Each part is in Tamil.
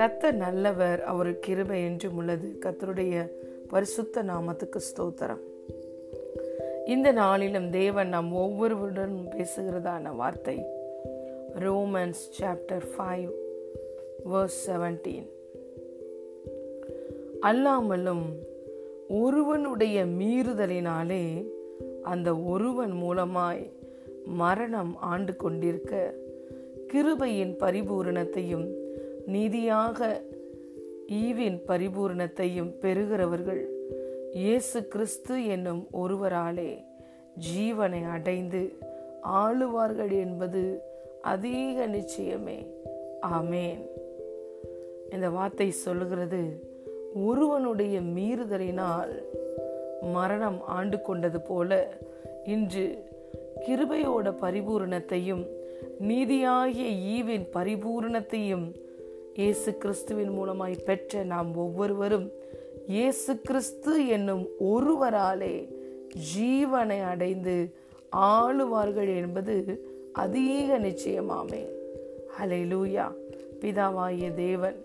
கத்த நல்லவர் அவர் கிருபை என்றும் உள்ளது. கத்தருடைய பரிசுத்த நாமத்துக்கு ஸ்தோத்திரம். இந்த நாளிலும் தேவன் நாம் ஒவ்வொருவருடனும் பேசுகிறதான வார்த்தை Romans chapter five verse seventeen அல்லாமலும் ஒருவனுடைய மீறுதலினாலே அந்த ஒருவன் மூலமாய் மரணம் ஆண்டு கொண்டிருக்க கிருபையின் பரிபூரணத்தையும் நீதியாக ஈவின் பரிபூரணத்தையும் பெறுகிறவர்கள் இயேசு கிறிஸ்து என்னும் ஒருவராலே ஜீவனை அடைந்து ஆளுவார்கள் என்பது அதிக நிச்சயமே. ஆமேன். இந்த வார்த்தை சொல்லுகிறது ஒருவனுடைய மீறுதலினால் மரணம் ஆண்டு கொண்டது போல இன்று கிருபையோட பரிபூரணத்தையும் நீதியாகிய ஈவின் பரிபூரணத்தையும் இயேசு கிறிஸ்துவின் மூலமாய் பெற்ற நாம் ஒவ்வொருவரும் இயேசு கிறிஸ்து என்னும் ஒருவராலே ஜீவனை அடைந்து ஆளுவார்கள் என்பது அதிக நிச்சயமாமே. ஹலே லூயா பிதாவாகிய தேவன்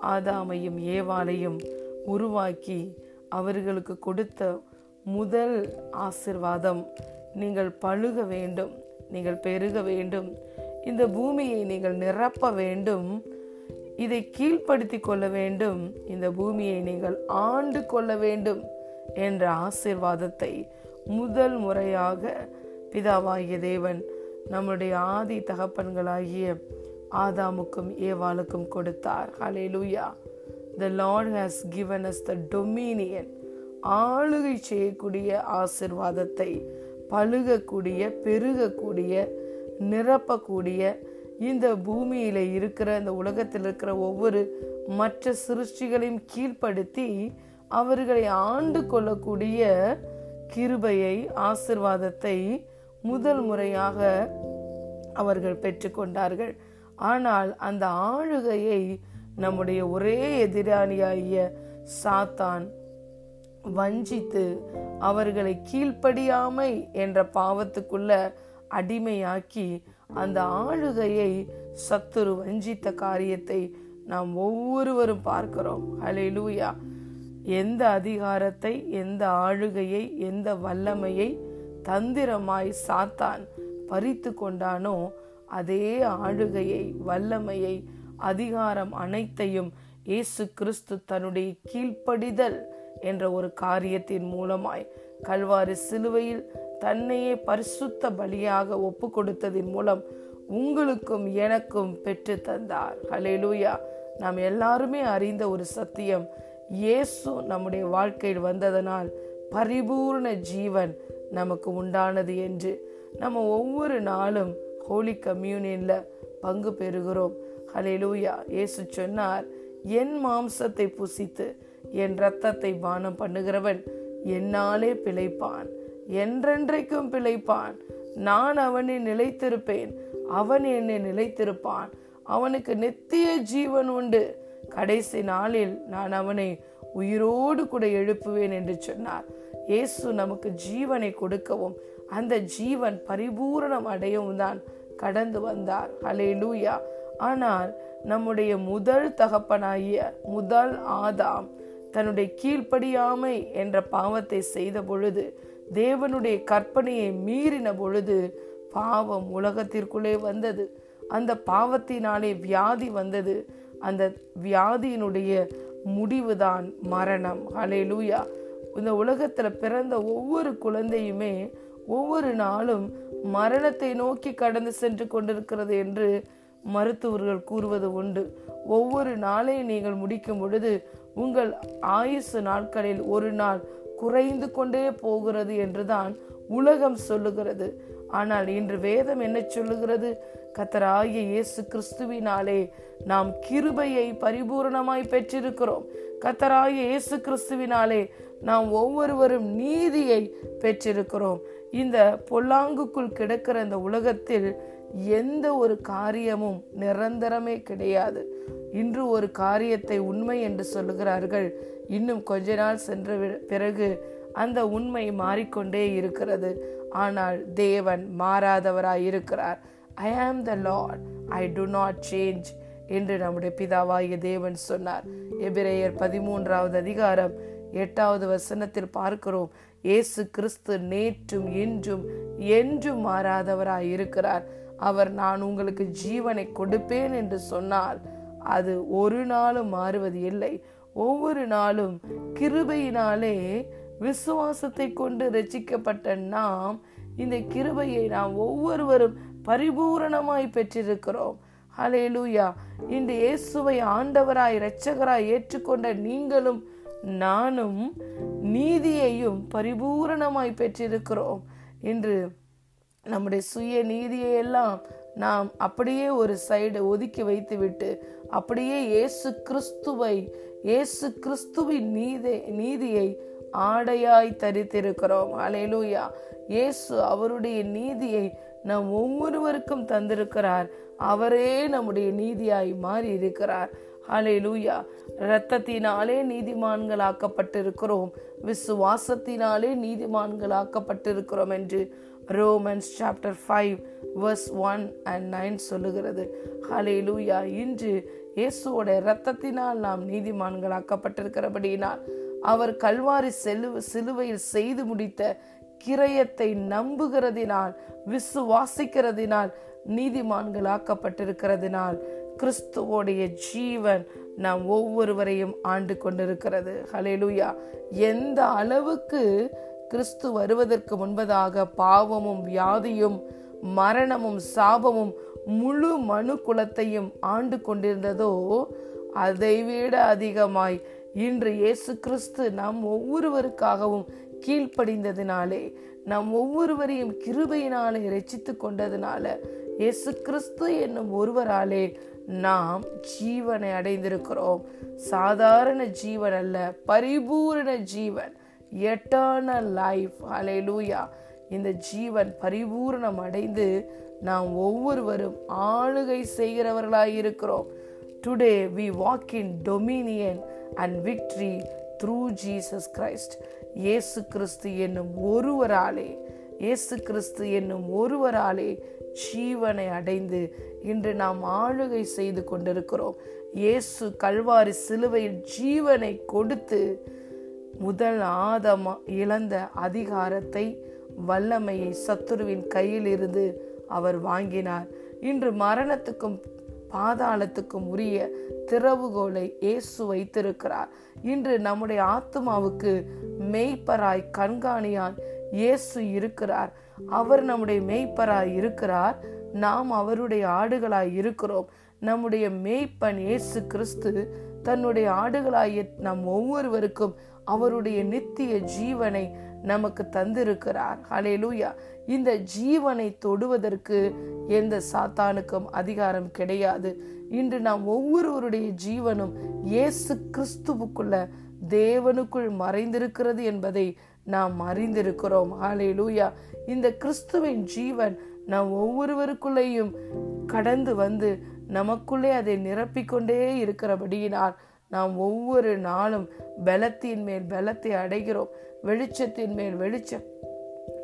ஆதாமையும் ஏவாளையும் உருவாக்கி அவர்களுக்கு கொடுத்த முதல் ஆசிர்வாதம் நீங்கள் பழுக வேண்டும் நீங்கள் பெருக வேண்டும் இந்த பூமியை நீங்கள் நிரப்ப வேண்டும் இதை கீழ்ப்படுத்தி கொள்ள வேண்டும். இந்த பூமியை நீங்கள் ஆண்டு கொள்ள வேண்டும் என்ற ஆசிர்வாதத்தை முதல் முறையாக பிதாவாகிய தேவன் நம்முடைய ஆதி தகப்பன்களாகிய ஆதாமுக்கும் ஏவாளுக்கும் கொடுத்தார். Hallelujah the Lord has given us the dominion ஆளுகை செய்யக்கூடிய ஆசிர்வாதத்தை பழுகக்கூடிய பெருகக்கூடிய நிரப்பக்கூடிய இந்த பூமியில இருக்கிற இந்த உலகத்தில் இருக்கிற ஒவ்வொரு மற்ற சிருஷ்டிகளையும் கீழ்ப்படுத்தி அவர்களை ஆண்டு கொள்ளக்கூடிய கிருபையை ஆசிர்வாதத்தை முதல் முறையாக அவர்கள் பெற்றுக்கொண்டார்கள் ஆனால் அந்த ஆளுகையை நம்முடைய ஒரே எதிராளியாகிய சாத்தான் வஞ்சித்து அவர்களை கீழ்ப்படியாமை என்ற பாவத்துக்குள்ள அடிமையாக்கி அந்த ஆளுகையை சத்துரு வஞ்சித்த காரியத்தை நாம் ஒவ்வொருவரும் பார்க்கிறோம். ஹalleluya. எந்த அதிகாரத்தை எந்த ஆளுகையை எந்த வல்லமையை தந்திரமாய் சாத்தான் பறித்து கொண்டானோ அதே ஆளுகையை வல்லமையை அதிகாரம் அனைத்தையும் இயேசு கிறிஸ்து தன்னுடைய கீழ்ப்படிதல் என்ற ஒரு காரியத்தின் மூலமாய் கல்வாரி சிலுவையில் தன்னையே பரிசுத்த பலியாக ஒப்பு கொடுத்ததின் மூலம் உங்களுக்கும் எனக்கும் பெற்று தந்தார். ஹலேலூயா நாம் எல்லாருமே அறிந்த ஒரு சத்தியம். இயேசு நம்முடைய வாழ்க்கையில் வந்ததனால் பரிபூர்ண ஜீவன் நமக்கு உண்டானது என்று நம்ம ஒவ்வொரு நாளும் ஹோலி கம்யூனியன்ல பங்கு பெறுகிறோம். ஹலேலூயா இயேசு சொன்னார் என் மாம்சத்தை புசித்து என் ரத்தத்தை பானம் பண்ணுகிறவன் என்னாலே பிழைப்பான். என்றென்றைக்கும் பிழைப்பான். நான் அவனை நிலைத்திருப்பேன். அவன் என்னை நிலைத்திருப்பான். அவனுக்கு நித்திய ஜீவன் உண்டு. கடைசி நாளில் நான் அவனை உயிரோடு கூட எழுப்புவேன் என்று சொன்னார். இயேசு நமக்கு ஜீவனை கொடுக்கவும் அந்த ஜீவன் பரிபூரணம் அடையவும் தான் கடந்து வந்தார். ஹலே லூயா ஆனால் நம்முடைய முதல் தகப்பனாகிய முதல் ஆதாம் தன்னுடைய கீழ்ப்படியாமை என்ற பாவத்தை செய்த பொழுது தேவனுடைய கற்பனையை மீறின பொழுது பாவம் உலகத்திற்குள்ளே வந்தது. அந்த பாவத்தினாலே வியாதி வந்தது. அந்த வியாதியினுடைய முடிவுதான் மரணம். ஹலேலூயா இந்த உலகத்துல பிறந்த ஒவ்வொரு குழந்தையுமே ஒவ்வொரு நாளும் மரணத்தை நோக்கி கடந்து சென்று கொண்டிருக்கிறது என்று மருத்துவர்கள் கூறுவது உண்டு. ஒவ்வொரு நாளையும் நீங்கள் முடிக்கும் பொழுது உங்கள் ஆயுசு நாட்களில் ஒரு நாள் குறைந்து கொண்டே போகிறது என்றுதான் உலகம் சொல்லுகிறது. ஆனால் இன்று வேதம் என்ன சொல்லுகிறது? கத்தராகிய இயேசு கிறிஸ்துவினாலே நாம் கிருபையை பரிபூரணமாய் பெற்றிருக்கிறோம். கத்தராகிய இயேசு கிறிஸ்துவினாலே நாம் ஒவ்வொருவரும் நீதியை பெற்றிருக்கிறோம். இந்த பொல்லாங்குக்குள் கிடக்கிற இந்த உலகத்தில் எந்த ஒரு காரியமும் நிரந்தரமே கிடையாது. இன்று ஒரு காரியத்தை உண்மை என்று சொல்லுகிறார்கள். இன்னும் கொஞ்ச நாள் சென்ற பிறகு அந்த உண்மை மாறிக்கொண்டே இருக்கிறது. ஆனால் தேவன் மாறாதவராய் இருக்கிறார் I am the Lord I do not change என்று நம்முடைய பிதாவாகிய தேவன் சொன்னார். எபிரேயர் பதிமூன்றாவது அதிகாரம் எட்டாவது வசனத்தில் பார்க்கிறோம். இயேசு கிறிஸ்து நேற்றும் இன்றும் என்றும் மாறாதவராய் இருக்கிறார். அவர் நான் உங்களுக்கு ஜீவனை கொடுப்பேன் என்று சொன்னால் அது ஒரு நாளும் மாறுவது இல்லை. ஒவ்வொரு நாளும் கிருபையினாலே விசுவாசத்தை கொண்டு ரசிக்கப்பட்ட நாம் இந்த கிருபையை நாம் ஒவ்வொருவரும் பரிபூரணமாய் பெற்றிருக்கிறோம். ஹலேலூயா இந்த இயேசுவை ஆண்டவராய் இரட்சகராய் ஏற்றுக்கொண்ட நீங்களும் நானும் நீதியையும் பரிபூரணமாய் பெற்றிருக்கிறோம் என்று நம்முடைய சுய நீதியை எல்லாம் நாம் அப்படியே ஒரு சைடு ஒதுக்கி வைத்துவிட்டு அப்படியே இயேசு கிறிஸ்துவை இயேசு கிறிஸ்துவின் நீதி நீதியை ஆடையாய் தரித்திருக்கிறோம். அலையலூயா இயேசு அவருடைய நீதியை நம் ஒவ்வொருவருக்கும் தந்திருக்கிறார். அவரே நம்முடைய நீதியாய் மாறி இருக்கிறார் ஹலே லூயா இரத்தத்தினாலே நீதிமான்களாக்கப்பட்டிருக்கிறோம். விசுவாசத்தினாலே நீதிமான்களாக்கப்பட்டிருக்கிறோம் என்று Romans chapter five verse one and nine சொல்லுகிறது. ஹலே லூயா இன்று இயேசுவோட இரத்தத்தினால் நாம் நீதிமான்களாக்கப்பட்டிருக்கிறபடியினால் அவர் கல்வாரி செலு சிலுவையில் செய்து முடித்த கிரயத்தை நம்புகிறதினால் விசுவாசிக்கிறதினால் நீதிமான்களாக்கப்பட்டிருக்கிறதினால் கிறிஸ்துவோடைய ஜீவன் நாம் ஒவ்வொருவரையும் ஆண்டு கொண்டிருக்கிறது. ஹலேலுயா எந்த அளவுக்கு கிறிஸ்து வருவதற்கு முன்பதாக பாவமும் வியாதியும் மரணமும் சாபமும் முழு மனு குலத்தையும் ஆண்டு கொண்டிருந்ததோ அதைவிட அதிகமாய் இன்று இயேசு கிறிஸ்து நம் ஒவ்வொருவருக்காகவும் கீழ்ப்படிந்ததினாலே நம் ஒவ்வொருவரையும் கிருபையினாலே ரச்சித்து கொண்டதுனால இயேசு கிறிஸ்து என்னும் ஒருவராலே நாம் ஜீவனை அடைந்திருக்கிறோம். சாதாரண ஜீவன் அல்ல பரிபூரண ஜீவன் எட்டர்னல் லைஃப் அலையலூயா இந்த ஜீவன் பரிபூரணம் அடைந்து நாம் ஒவ்வொருவரும் ஆளுகை செய்கிறவர்களாய் இருக்கிறோம். Today we walk in dominion and victory through Jesus Christ இயேசு கிறிஸ்து என்னும் ஒருவராலே இயேசு கிறிஸ்து என்னும் ஒருவராலே ஜீவனை அடைந்து இன்று நாம் ஆளுகை செய்து கொண்டிருக்கிறோம். இயேசு கல்வாரி சிலுவையில் ஜீவனை கொடுத்து முதல் ஆதமா இழந்த அதிகாரத்தை வல்லமையை சத்துருவின் கையில் இருந்து அவர் வாங்கினார். இன்று மரணத்துக்கும் பாதாளத்துக்கும் உரிய திறவுகோலை இயேசு வைத்திருக்கிறார். இன்று நம்முடைய ஆத்மாவுக்கு மெய்ப்பராய் கண்காணியாய் இயேசு இருக்கிறார். அவர் நம்முடைய மெய்ப்பராய் இருக்கிறார். நாம் அவருடைய ஆடுகளாய் இருக்கிறோம். நம்முடைய மெய்ப்பன் இயேசு கிறிஸ்து தன்னுடைய ஆடுகளாய நம் ஒவ்வொருவருக்கும் அவருடைய நித்திய ஜீவனை நமக்கு தந்திருக்கிறார். ஹலேலூயா இந்த ஜீவனை தொடுவதற்கு எந்த சாத்தானுக்கும் அதிகாரம் கிடையாது. இன்று நாம் ஒவ்வொருவருடைய ஜீவனும் இயேசு கிறிஸ்துவுக்குள்ள தேவனுக்குள் மறைந்திருக்கிறது என்பதை நாம் அறிந்திருக்கிறோம். ஹலேலூயா இந்த கிறிஸ்துவின் ஜீவன் நாம் ஒவ்வொருவருக்குள்ளேயும் கடந்து வந்து நமக்குள்ளே அதை நிரப்பிக்கொண்டே இருக்கிறபடியினால் நாம் ஒவ்வொரு நாளும் பலத்தின் மேல் பலத்தை அடைகிறோம். வெளிச்சத்தின் மேல் வெளிச்சம்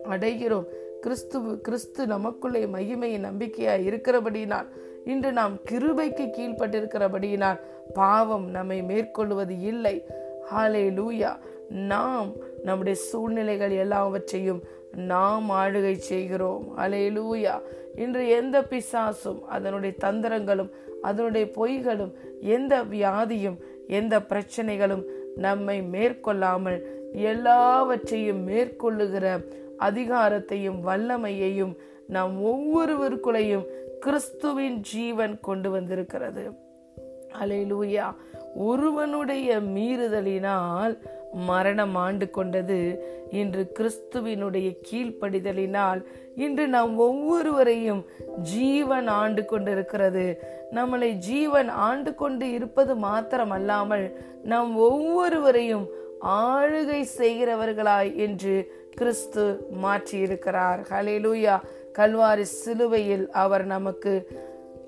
அடைகிறோம். கிறிஸ்து கிறிஸ்து நமக்குள்ளே மகிமையின் நம்பிக்கையாய் இருக்கிறபடியினால் இன்று நாம் கிருபைக்கு கீழ்பட்டிருக்கிறபடியினால் பாவம் நம்மை மேற்கொள்வது இல்லை. ஹாலே லூயா நாம் நம்முடைய சூழ்நிலைகள் எல்லாவற்றையும் நாம் ஆளுகை செய்கிறோம். அலையலூயா. இன்று எந்த பிசாசும் அதனுடைய தந்திரங்களும் அதனுடைய பொய்களும் எந்த வியாதியும் எந்த பிரச்சனைகளும் நம்மை மேற்கொள்ளாமல் எல்லாவற்றையும் மேற்கொள்ளுகிற அதிகாரத்தையும் வல்லமையையும் நாம் ஒவ்வொருவருக்குள்ளையும் கிறிஸ்துவின் ஜீவன் கொண்டு வந்திருக்கிறது. அலையிலூயா. ஒருவனுடைய மீறுதலினால் மரணம் ஆண்டு கொண்டது. இன்று கிறிஸ்துவினுடைய கீழ்ப்படிதலினால் இன்று நாம் ஒவ்வொருவரையும் ஜீவன் ஆண்டு கொண்டிருக்கிறது. நம்மளை ஜீவன் ஆண்டு கொண்டு இருப்பது மாத்திரமல்லாமல் நாம் ஒவ்வொருவரையும் ஆளுகை செய்கிறவர்களாய் என்று கிறிஸ்து மாற்றியிருக்கிறார். ஹலெலூயா கல்வாரி சிலுவையில் அவர் நமக்கு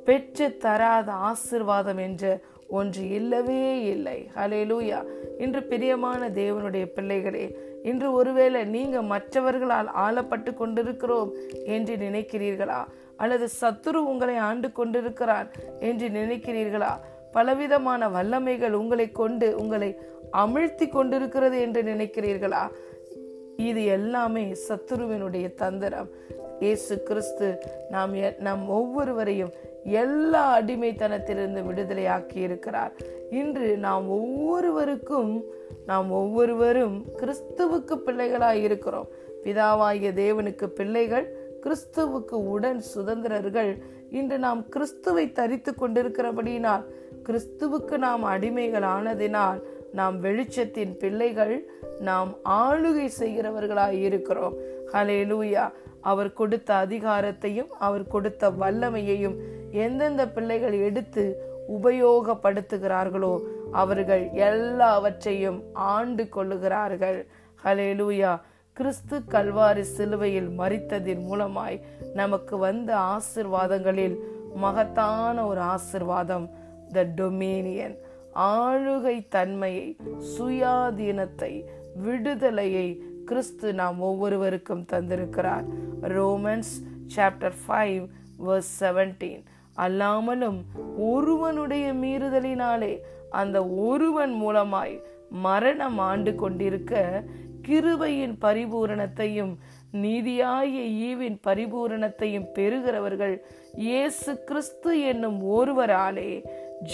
பெற்று தராத ஆசிர்வாதம் என்ற ஒன்று இல்லவே இல்லை. ஹலேலூயா இன்று பிரியமான தேவனுடைய பிள்ளைகளே இன்று ஒருவேளை நீங்க மற்றவர்களால் ஆளப்பட்டு கொண்டிருக்கிறோம் என்று நினைக்கிறீர்களா? அல்லது சத்துரு உங்களை ஆண்டு கொண்டிருக்கிறான் என்று நினைக்கிறீர்களா? பலவிதமான வல்லமைகள் உங்களை கொண்டு உங்களை அமிழ்த்தி கொண்டிருக்கிறது என்று நினைக்கிறீர்களா? இது எல்லாமே சத்துருவினுடைய தந்திரம். இயேசு கிறிஸ்து நாம் எ- நம் ஒவ்வொருவரையும் எல்லா அடிமைத்தனத்திலிருந்து விடுதலையாக்கி இருக்கிறார் இன்று நாம் ஒவ்வொருவருக்கும் நாம் ஒவ்வொருவரும் கிறிஸ்துவுக்கு பிள்ளைகளாய் இருக்கிறோம் பிதாவாகிய தேவனுக்கு பிள்ளைகள் கிறிஸ்துவுக்கு உடன் சுதந்திரர்கள். இன்று நாம் கிறிஸ்துவை தரித்து கொண்டிருக்கிறபடியினால் கிறிஸ்துவுக்கு நாம் அடிமைகள் ஆனதினால் நாம் வெளிச்சத்தின் பிள்ளைகள் நாம் ஆளுகை செய்கிறவர்களாய் இருக்கிறோம் ஹalleluya. அவர் கொடுத்த அதிகாரத்தையும் அவர் கொடுத்த வல்லமையையும் எந்தெந்த பிள்ளைகள் எடுத்து உபயோகப்படுத்துகிறார்களோ அவர்கள் எல்லாவற்றையும் ஆண்டு கொள்ளுகிறார்கள். ஹலேலூயா கிறிஸ்து கல்வாரி சிலுவையில் மறித்ததின் மூலமாய் நமக்கு வந்த ஆசிர்வாதங்களில் மகத்தான ஒரு ஆசிர்வாதம் த டொமேனியன் ஆளுகை தன்மையை சுயாதீனத்தை விடுதலையை கிறிஸ்து நாம் ஒவ்வொருவருக்கும் தந்திருக்கிறார். Romans chapter five verse seventeen அல்லாமலும் ஒருவனுடைய மீறுதலினாலே அந்த ஒருவன் மூலமாய் மரணம் ஆண்டு கொண்டிருக்க கிருபையின் பரிபூரணத்தையும் நீதியாய ஈவின் பரிபூரணத்தையும் பெறுகிறவர்கள் இயேசு கிறிஸ்து என்னும் ஒருவராலே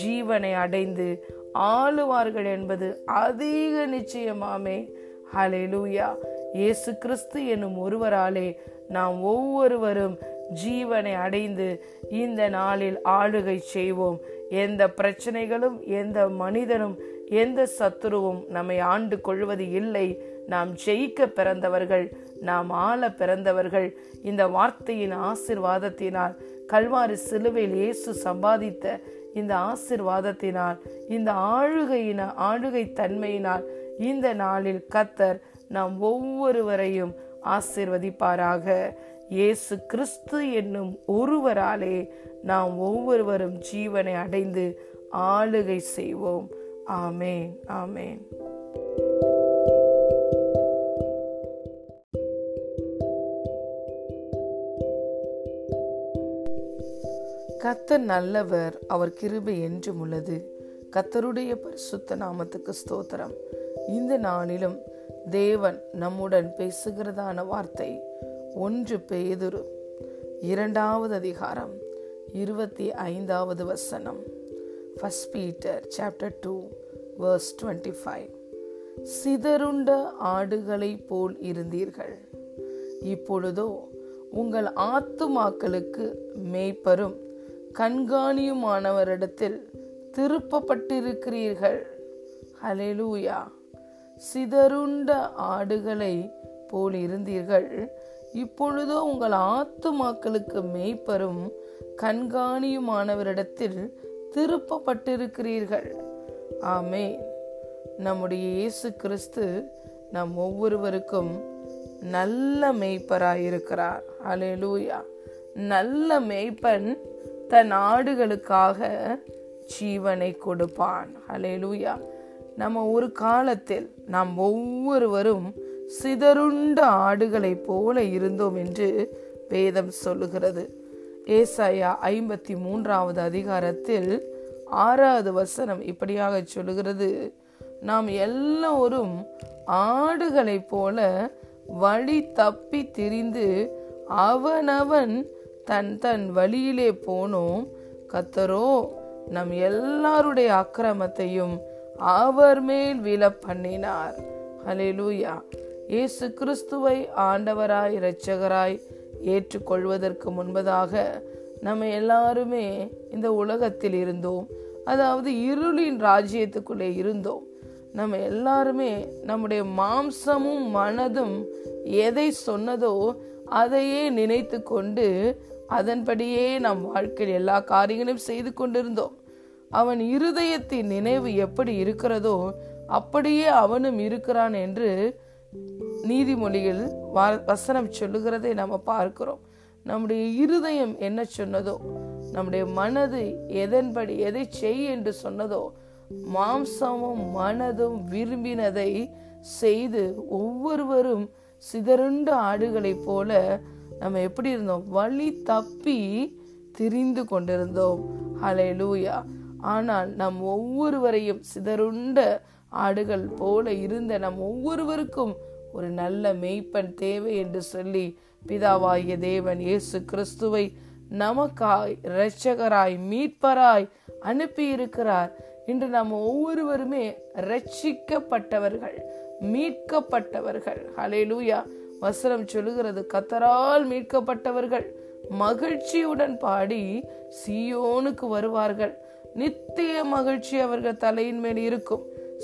ஜீவனை அடைந்து ஆளுவார்கள் என்பது அதிக நிச்சயமாமே. ஹalleluya. இயேசு கிறிஸ்து என்னும் ஒருவராலே நாம் ஒவ்வொருவரும் ஜீவனை அடைந்து இந்த நாளில் ஆளுகை செய்வோம். எந்த பிரச்சனைகளும் எந்த மனிதனும் எந்த சத்துருவும் நம்மை ஆண்டு கொள்வது இல்லை. நாம் ஜெயிக்க பிறந்தவர்கள் நாம் ஆள பிறந்தவர்கள். இந்த வார்த்தையின் ஆசிர்வாதத்தினால் கல்வாரி சிலுவையில் இயேசு சம்பாதித்த இந்த ஆசிர்வாதத்தினால் இந்த ஆளுகையின ஆளுகை தன்மையினால் இந்த நாளில் கத்தர் நாம் ஒவ்வொருவரையும் ஆசிர்வதிப்பாராக. இயேசு கிறிஸ்து என்னும் ஒருவராலே நாம் ஒவ்வொருவரும் ஜீவனை அடைந்து ஆளுகை செய்வோம். ஆமேன் ஆமேன். கத்தர் நல்லவர் அவர் கிருபை என்றும் உள்ளது. கத்தருடைய பரிசுத்த நாமத்துக்கு ஸ்தோத்திரம். இந்த நாளிலும் தேவன் நம்முடன் பேசுகிறதான வார்த்தை. ஒன்று பேதுரு இரண்டாவது அதிகாரம் இருபத்தி ஐந்தாவது வசனம். First Peter chapter two verse twenty five சிதறுண்ட ஆடுகளைப் போல் இருந்தீர்கள். இப்பொழுதோ உங்கள் ஆத்துமாக்களுக்கு மேய்ப்பரும் கண்காணியுமானவரிடத்தில் திருப்பப்பட்டிருக்கிறீர்கள். ஹலெலூயா சிதறுண்ட ஆடுகளை போல் இருந்தீர்கள். இப்பொழுதோ உங்கள் ஆத்துமாக்களுக்கு மேய்ப்பரும் கண்காணியுமானவரிடத்தில் திருப்பப்பட்டிருக்கிறீர்கள். ஆமே நம்முடைய இயேசு கிறிஸ்து நம் ஒவ்வொருவருக்கும் நல்ல மேய்ப்பராயிருக்கிறார். லூயா நல்ல மேய்ப்பன் தன் ஆடுகளுக்காக ஜீவனை கொடுப்பான். ஹalleluya. நம்ம ஒரு காலத்தில் நாம் ஒவ்வொருவரும் சிதறுண்ட ஆடுகளைப் போல இருந்தோம் என்று வேதம் சொல்லுகிறது. ஏசாயா ஐம்பத்தி மூன்றாவது அதிகாரத்தில் ஆறாவது வசனம் இப்படியாக சொல்லுகிறது. நாம் எல்லோரும் ஆடுகளைப் போல வழி தப்பி திரிந்து அவனவன் தன் தன் வழியிலே போனோம். கத்தரோ நம் எல்லாருடைய அக்கிரமத்தையும் அவர் மேல் விழ பண்ணினார். ஹalleluya. இயேசு கிறிஸ்துவை ஆண்டவராய் இரட்சகராய் ஏற்றுக்கொள்வதற்கு முன்பதாக நம்ம எல்லாருமே இந்த உலகத்தில் இருந்தோம். அதாவது இருளின் ராஜ்யத்துக்குள்ளே இருந்தோம். நம்ம எல்லாருமே நம்முடைய மாம்சமும் மனதும் எதை சொன்னதோ அதையே நினைத்து கொண்டு அதன்படியே நம் வாழ்க்கையில் எல்லா காரியங்களையும் செய்து கொண்டிருந்தோம். அவன் இருதயத்தின் நினைவு எப்படி இருக்கிறதோ அப்படியே அவனும் இருக்கிறான் என்று நீதிமொழிகள் வசனம் சொல்லுகிறதை நம்ம பார்க்கிறோம். நம்முடைய இருதயம் என்ன சொன்னதோ நம்முடைய மனது எதன்படி எதை செய் என்று சொன்னதோ மாம்சமும் மனதும் விரும்பினதை செய்து ஒவ்வொருவரும் சிதறுண்டு ஆடுகளைப் போல நம்ம எப்படி இருந்தோம்? வழி தப்பி திரிந்து கொண்டிருந்தோம். ஹலே லூயா ஆனால் நம் ஒவ்வொருவரையும் சிதறுண்ட ஆடுகள் போல இருந்த நம் ஒவ்வொருவருக்கும் ஒரு நல்ல மெய்ப்பன் தேவை என்று சொல்லி பிதாவாகிய தேவன் இயேசு கிறிஸ்துவை நமக்காய் இரட்சகராய் மீட்பராய் அனுப்பியிருக்கிறார். இன்று நம்ம ஒவ்வொருவருமே ரட்சிக்கப்பட்டவர்கள் மீட்கப்பட்டவர்கள். ஹலேலூயா வசனம் சொல்லுகிறது கத்தரால் மீட்கப்பட்டவர்கள் மகிழ்ச்சியுடன் பாடி சியோனுக்கு வருவார்கள். நித்திய மகிழ்ச்சி அவர்கள் தலையின் மேல் இருக்கும்.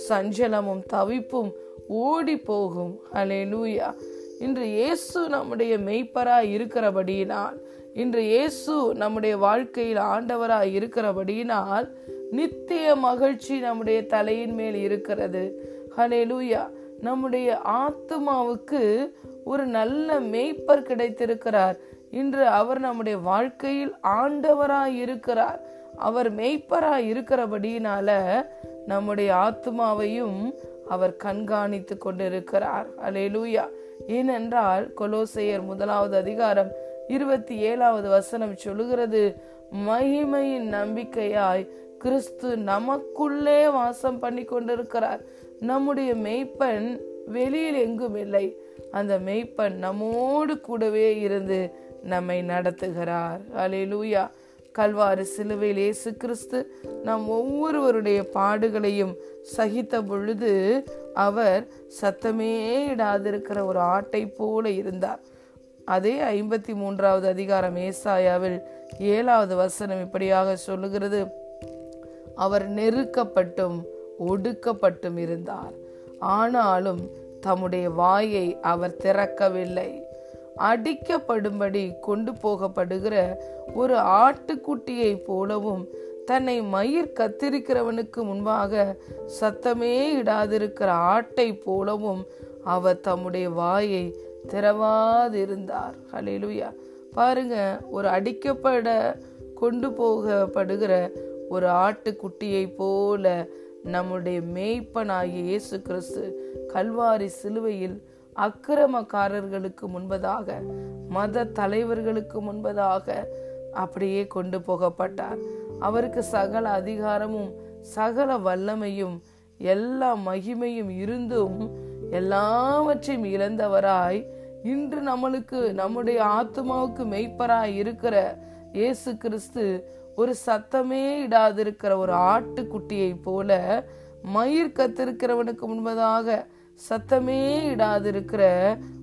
சஞ்சலமும் தவிப்பும் ஓடி போகும். அலே லூயா இன்று இயேசு நம்முடைய மெய்ப்பராய் இருக்கிறபடியினால் இன்று இயேசு நம்முடைய வாழ்க்கையில் ஆண்டவராய் இருக்கிறபடியினால் நித்திய மகிழ்ச்சி நம்முடைய தலையின் மேல் இருக்கிறது. ஹலே லூயா நம்முடைய ஆத்மாவுக்கு ஒரு நல்ல மெய்ப்பர் கிடைத்திருக்கிறார். இன்று அவர் நம்முடைய வாழ்க்கையில் ஆண்டவராய் இருக்கிறார். அவர் மெய்ப்பராக இருக்கிறபடியினால நம்முடைய ஆத்மாவையும் அவர் கண்காணித்து கொண்டிருக்கிறார். அலேலூயா ஏனென்றால் கொலோசையர் முதலாவது அதிகாரம் இருபத்தி ஏழாவது வசனம் சொல்லுகிறது மகிமையின் நம்பிக்கையாய் கிறிஸ்து நமக்குள்ளே வாசம் பண்ணி கொண்டிருக்கிறார். நம்முடைய மெய்ப்பன் வெளியில் எங்கும் இல்லை. அந்த மெய்ப்பன் நம்மோடு கூடவே இருந்து நம்மை நடத்துகிறார். அலேலூயா கல்வாறு சிலுவையில் இயேசு கிறிஸ்து நம் ஒவ்வொருவருடைய பாடுகளையும் சகித்த பொழுது அவர் சத்தமே இடாதிருக்கிற ஒரு ஆட்டை போல இருந்தார். அதே ஐம்பத்தி மூன்றாவது அதிகாரம் ஏசாயாவில் ஏழாவது வசனம் இப்படியாக சொல்லுகிறது. அவர் நெருக்கப்பட்டும் ஒடுக்கப்பட்டும் இருந்தார். ஆனாலும் தம்முடைய வாயை அவர் திறக்கவில்லை. அடிக்கப்படும்படி கொண்டு போகப்படுகிற ஒரு ஆட்டுக்குட்டியை போலவும் தன்னை மயிர் கத்திருக்கிறவனுக்கு முன்பாக சத்தமே இடாதிருக்கிற ஆட்டை போலவும் அவர் தம்முடைய வாயை திறவாதிருந்தார். ஹலிலுயா பாருங்க ஒரு அடிக்கப்பட கொண்டு போகப்படுகிற ஒரு ஆட்டுக்குட்டியை போல நம்முடைய மேய்ப்பனாகிய இயேசு கிறிஸ்து கல்வாரி சிலுவையில் அக்கிரமக்காரர்களுக்கு முன்பதாக மத தலைவர்களுக்கு முன்பதாக அப்படியே கொண்டு போகப்பட்டார். அவருக்கு சகல அதிகாரமும் சகல வல்லமையும் எல்லா மகிமையும் இருந்தும் எல்லாவற்றையும் இழந்தவராய் இன்று நம்மளுக்கு நம்முடைய ஆத்மாவுக்கு மெய்ப்பராய் இருக்கிற இயேசு கிறிஸ்து ஒரு சத்தமே இடாதிருக்கிற ஒரு ஆட்டுக்குட்டியை போல மயிர் கத்திருக்கிறவனுக்கு முன்பதாக சத்தமே இடாதிருக்கிற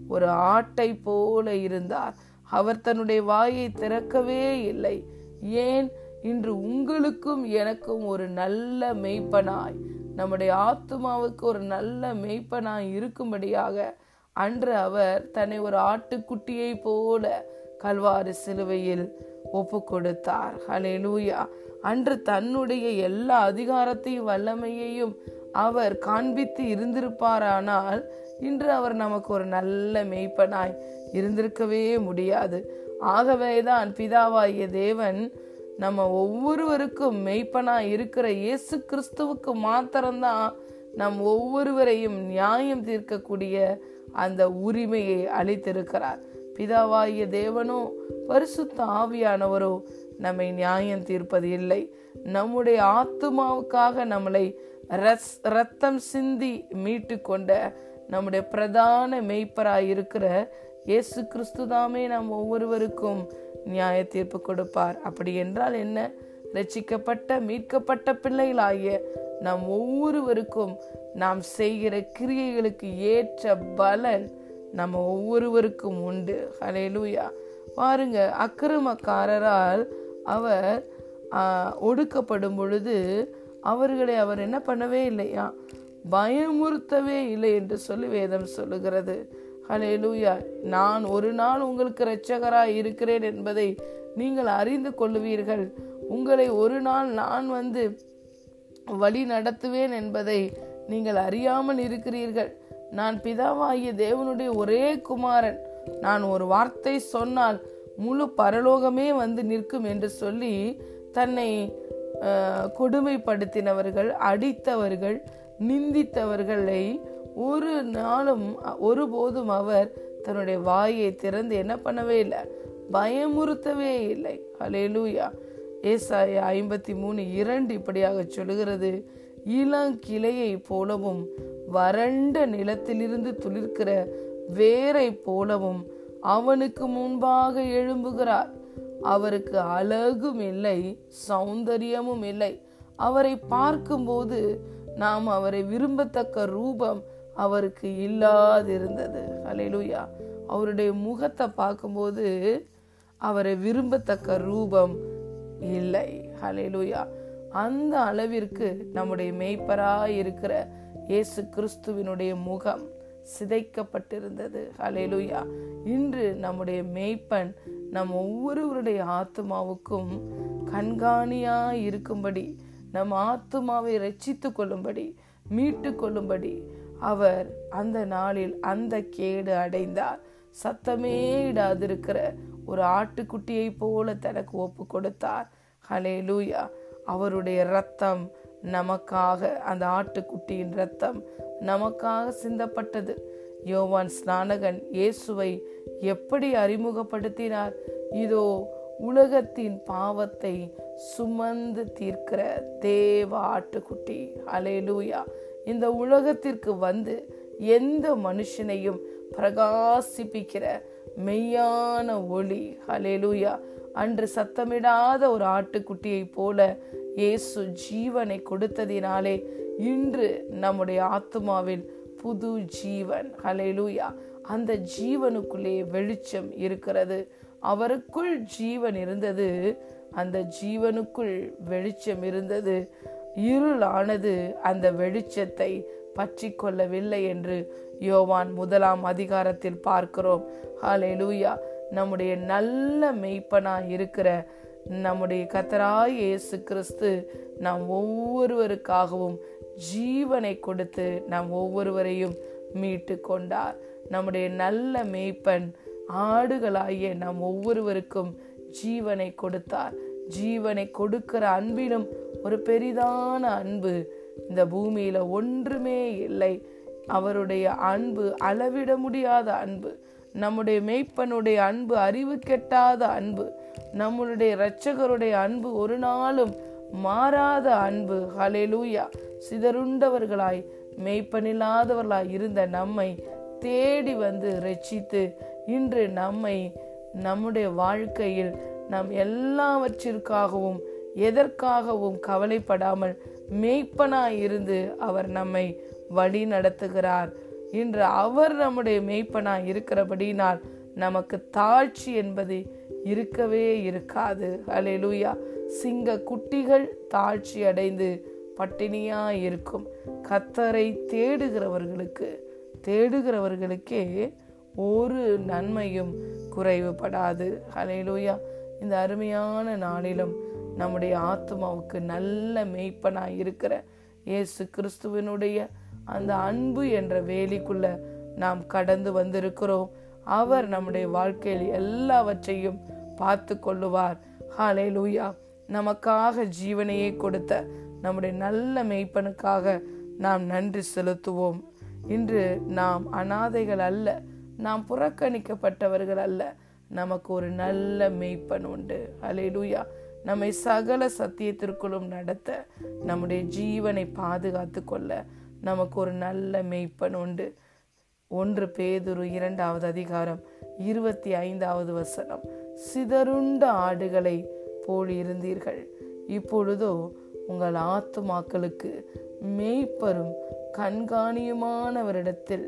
ஒரு ஆட்டை போல இருந்தார். அவர் தன்னுடைய வாயை திறக்கவே இல்லை. ஏன்? இன்று உங்களுக்கும் எனக்கும் ஒரு நல்ல மெய்ப்பனாய். நம்முடைய ஆத்மாவுக்கு ஒரு நல்ல மெய்ப்பனாய் இருக்கும்படியாக அன்று அவர் தன்னை ஒரு ஆட்டுக்குட்டியை போல கல்வாறு சிலுவையில் ஒப்பு கொடுத்தார் ஹலே லூயா அன்று தன்னுடைய எல்லா அதிகாரத்தையும் வல்லமையையும் அவர் காண்பித்து இருந்திருப்பாரானால் இன்று அவர் நமக்கு ஒரு நல்ல மெய்ப்பனாய் இருந்திருக்கவே முடியாது. ஆகவேதான் பிதாவாகிய தேவன் நம்ம ஒவ்வொருவருக்கும் மெய்ப்பனாய் இருக்கிற இயேசு கிறிஸ்துவுக்கு மாத்திரம்தான் நம் ஒவ்வொருவரையும் நியாயம் தீர்க்கக்கூடிய அந்த உரிமையை அளித்திருக்கிறார். பிதாவாகிய தேவனோ பரிசுத்த ஆவியானவரோ நம்மை நியாயம் தீர்ப்பது இல்லை நம்முடைய ஆத்துமாவுக்காக நம்மளை ரத்தம் சிந்தி மீட்டு கொண்ட நம்முடைய பிரதான மெய்ப்பராய் இருக்கிற இயேசு கிறிஸ்து தாமே நாம் ஒவ்வொருவருக்கும் நியாய தீர்ப்பு கொடுப்பார். அப்படி என்றால் என்ன? ரட்சிக்கப்பட்ட மீட்கப்பட்ட பிள்ளைகளாகிய நாம் ஒவ்வொருவருக்கும் நாம் செய்கிற கிரியைகளுக்கு ஏற்ற பலன் நம்ம ஒவ்வொருவருக்கும் உண்டு. ஹலேலூயா பாருங்க அக்கிரமக்காரரால் அவர் ஒடுக்கப்படும் பொழுது அவர்களை அவர் என்ன பண்ணவே இல்லையா? பயமுறுத்தவே இல்லை என்று சொல்லி வேதம் சொல்லுகிறது. ஹலேலூயா நான் ஒரு நாள் உங்களுக்கு இரட்சகராய் இருக்கிறேன் என்பதை நீங்கள் அறிந்து கொள்ளுவீர்கள் உங்களை ஒரு நாள் நான் வந்து வழி நடத்துவேன் என்பதை நீங்கள் அறியாமல் இருக்கிறீர்கள். நான் பிதாவாகிய தேவனுடைய ஒரே குமாரன். நான் ஒரு வார்த்தை சொன்னால் முழு பரலோகமே வந்து நிற்கும் என்று சொல்லி தன்னை கொடுமைப்படுத்தினவர்கள் அடித்தவர்கள் நிந்தித்தவர்களை ஒரு நாளும் ஒருபோதும் அவர் தன்னுடைய வாயை திறந்து என்ன பண்ணவே இல்லை. பயமுறுத்தவே இல்லை. அலேலூயா ஏசாய ஐம்பத்தி மூணு இரண்டு இப்படியாக சொல்லுகிறது. இளங்கிளையை போலவும் வறண்ட நிலத்திலிருந்து துளிர்க்கிற வேரை போலவும் அவனுக்கு முன்பாக எழும்புகிறார். அவருக்கு அழகும் இல்லை சௌந்தரியமும் இல்லை. அவரை பார்க்கும்போது நாம் அவரை விரும்பத்தக்க ரூபம் அவருக்கு இல்லாதிருந்தது. அலையிலுயா அவருடைய முகத்தை பார்க்கும்போது அவரை விரும்பத்தக்க ரூபம் இல்லை. ஹலேலுயா அந்த அளவிற்கு நம்முடைய மெய்ப்பராய் இருக்கிற இயேசு கிறிஸ்துவினுடைய முகம் சிதைக்கப்பட்டிருந்தது. ஹலேலுயா இன்று நம்முடைய மெய்ப்பன் நம் ஒவ்வொருவருடைய ஆத்மாவுக்கும் கண்காணியா இருக்கும்படி நம் ஆத்மாவை ரட்சித்து கொள்ளும்படி மீட்டு கொள்ளும்படி அவர் அந்த நாளில் அந்த கேடு அடைந்தார். சத்தமே இடாதிருக்கிற ஒரு ஆட்டுக்குட்டியை போல தனக்கு ஒப்பு கொடுத்தார். ஹலே லூயா அவருடைய ரத்தம் நமக்காக அந்த ஆட்டுக்குட்டியின் ரத்தம் நமக்காக சிந்தப்பட்டது. யோவான் ஸ்நானகன் இயேசுவை எப்படி அறிமுகப்படுத்தினார்? இதோ உலகத்தின் பாவத்தை சுமந்து தீர்க்கிற தேவ ஆட்டுக்குட்டி. அலேலூயா இந்த உலகத்திற்கு வந்து எந்த மனுஷனையும் பிரகாசிப்பிக்கிற மெய்யான ஒளி. அலேலூயா அன்று சத்தமிடாத ஒரு ஆட்டுக்குட்டியை போல இயேசு ஜீவனை கொடுத்ததினாலே இன்று நம்முடைய ஆத்மாவில் புது ஜீவன். ஹலெலூயா அந்த ஜீவனுக்குள்ளே வெளிச்சம் இருக்கிறது. அவருக்குள் ஜீவன் இருந்தது. அந்த ஜீவனுக்குள் வெளிச்சம் இருந்தது. இருளானது அந்த வெளிச்சத்தை பற்றி கொள்ளவில்லை என்று யோவான் முதலாம் அதிகாரத்தில் பார்க்கிறோம். ஹாலே லூயா நம்முடைய நல்ல மெய்ப்பனாக இருக்கிற நம்முடைய கத்தராய் இயேசு கிறிஸ்து நாம் ஒவ்வொருவருக்காகவும் ஜீவனை கொடுத்து நாம் ஒவ்வொருவரையும் மீட்டு கொண்டார். நம்முடைய நல்ல மேய்ப்பன் ஆடுகளாகிய நாம் ஒவ்வொருவருக்கும் ஜீவனை கொடுத்தார். ஜீவனை கொடுக்கிற அன்பிலும் ஒரு பெரிதான அன்பு இந்த பூமியில ஒன்றுமே இல்லை. அவருடைய அன்பு அளவிட முடியாத அன்பு. நம்முடைய மெய்ப்பனுடைய அன்பு அறிவு கெட்டாத அன்பு நம்மளுடைய இரட்சகருடைய அன்பு ஒரு நாளும் மாறாத அன்பு. ஹலெலூயா சிதறுண்டவர்களாய் மெய்ப்பனில்லாதவர்களாய் இருந்த நம்மை தேடி வந்து ரட்சித்து இன்று நம்மை நம்முடைய வாழ்க்கையில் நாம் எல்லாவற்றிற்காகவும் எதற்காகவும் கவலைப்படாமல் மெய்ப்பனாய் இருந்து அவர் நம்மை வழி நடத்துகிறார் இன்று அவர் நம்முடைய மெய்ப்பனாய் இருக்கிறபடினால் நமக்கு தாழ்ச்சி என்பது இருக்கவே இருக்காது. அலையலூயா சிங்க குட்டிகள் தாழ்ச்சி அடைந்து பட்டினியா இருக்கும். கத்தரை தேடுகிறவர்களுக்கு தேடுகிறவர்களுக்கே ஒரு நன்மையும் குறைவுபடாது. அலையலூயா இந்த அருமையான நாளிலும் நம்முடைய ஆத்மாவுக்கு நல்ல மெய்ப்பனாய் இருக்கிற இயேசு கிறிஸ்துவனுடைய அந்த அன்பு என்ற வேலிக்குள்ள நாம் கடந்து வந்திருக்கிறோம். அவர் நம்முடைய வாழ்க்கையில் எல்லாவற்றையும் பார்த்து கொள்ளுவார். ஹாலே லூயா நமக்காக ஜீவனையே கொடுத்த நம்முடைய நல்ல மெய்ப்பனுக்காக நாம் நன்றி செலுத்துவோம். இன்று நாம் அனாதைகள் அல்ல நாம் புறக்கணிக்கப்பட்டவர்கள் அல்ல நமக்கு ஒரு நல்ல மெய்ப்பன் உண்டு. அலையிலுயா நம்மை சகல சத்தியத்திற்குள்ளும் நடத்த நம்முடைய ஜீவனை பாதுகாத்து கொள்ள நமக்கு ஒரு நல்ல மெய்ப்பன் உண்டு. ஒன்று பேதுரு இரண்டாவது அதிகாரம் இருபத்தி ஐந்தாவது வசனம். சிதறுண்ட ஆடுகளை போல் இருந்தீர்கள். இப்பொழுதோ உங்கள் ஆத்துமாக்களுக்கு மெய்ப்பரும் கண்காணியுமானவரிடத்தில்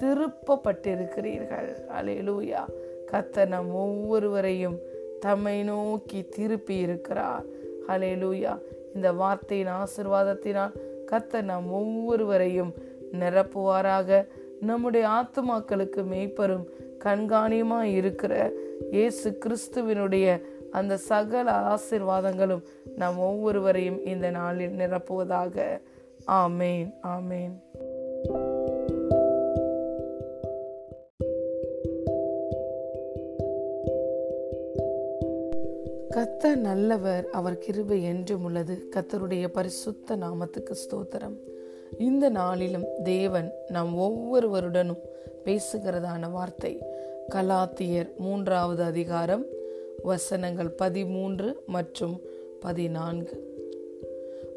திருப்பப்பட்டிருக்கிறீர்கள். அலையலூயா கத்த நம் ஒவ்வொருவரையும் தம்மை நோக்கி திருப்பி இருக்கிறார் அலையலூயா இந்த வார்த்தையின் ஆசிர்வாதத்தினால் கத்த நம் ஒவ்வொருவரையும் நிரப்புவாராக. நம்முடைய ஆத்துமாக்களுக்கு மெய்ப்பரும் கண்காணியமா இருக்கிற இயேசு கிறிஸ்துவினுடைய அந்த சகல ஆசிர்வாதங்களும் நம் ஒவ்வொருவரையும் இந்த நாளில் நிரப்புவதாக. ஆமேன் ஆமேன். கத்த நல்லவர் அவர் கிருபை என்றும் உள்ளது. கத்தருடைய பரிசுத்த நாமத்துக்கு ஸ்தோத்திரம். இந்த நாளிலும் தேவன் நாம் ஒவ்வொருவருடனும் பேசுகிறதான வார்த்தை. கலாத்தியர் மூன்றாவது அதிகாரம் வசனங்கள் பதிமூன்று மற்றும் பதினான்கு.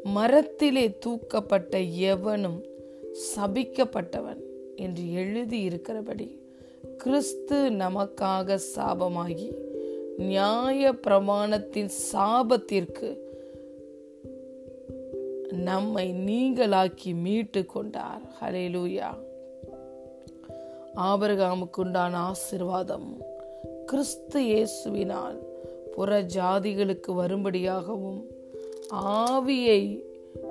மரத்திலே தூக்கப்பட்ட எவனும் சபிக்கப்பட்டவன் என்று எழுதியிருக்கிறபடி கிறிஸ்து நமக்காக சாபமாகி நியாய பிரமாணத்தின் சாபத்திற்கு நம்மை நீங்களாக்கி மீட்டு கொண்டார். ஹலேலூயா ஆபரகாமுக்குண்டான ஆசிர்வாதம் கிறிஸ்து இயேசுவினால் புற ஜாதிகளுக்கு வரும்படியாகவும் ஆவியை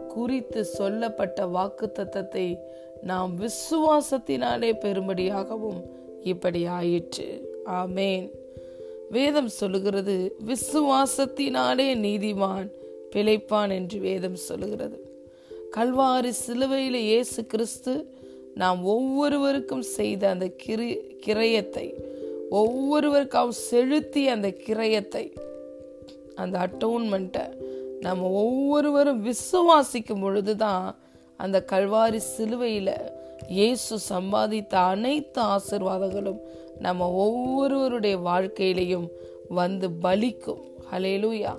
குறித்து சொல்லப்பட்ட வாக்கு தத்தத்தை நாம் விசுவாசத்தினாலே பெறும்படியாகவும் இப்படி ஆயிற்று. ஆமேன். வேதம் சொல்லுகிறது விசுவாசத்தினாலே நீதிமான் பிழைப்பான் என்று வேதம் சொல்லுகிறது. கல்வாரி சிலுவையில் இயேசு கிறிஸ்து நாம் ஒவ்வொருவருக்கும் செய்த அந்த கிரி கிரயத்தை ஒவ்வொருவருக்கும் செலுத்தி அந்த கிரயத்தை அந்த அட்டோன்மெண்ட்டை நம்ம ஒவ்வொருவரும் விசுவாசிக்கும் பொழுதுதான் அந்த கல்வாரி சிலுவையில் இயேசு சம்பாதித்த அனைத்து ஆசிர்வாதங்களும் நம்ம ஒவ்வொருவருடைய வாழ்க்கையிலையும் வந்து பலிக்கும். ஹலேலூயா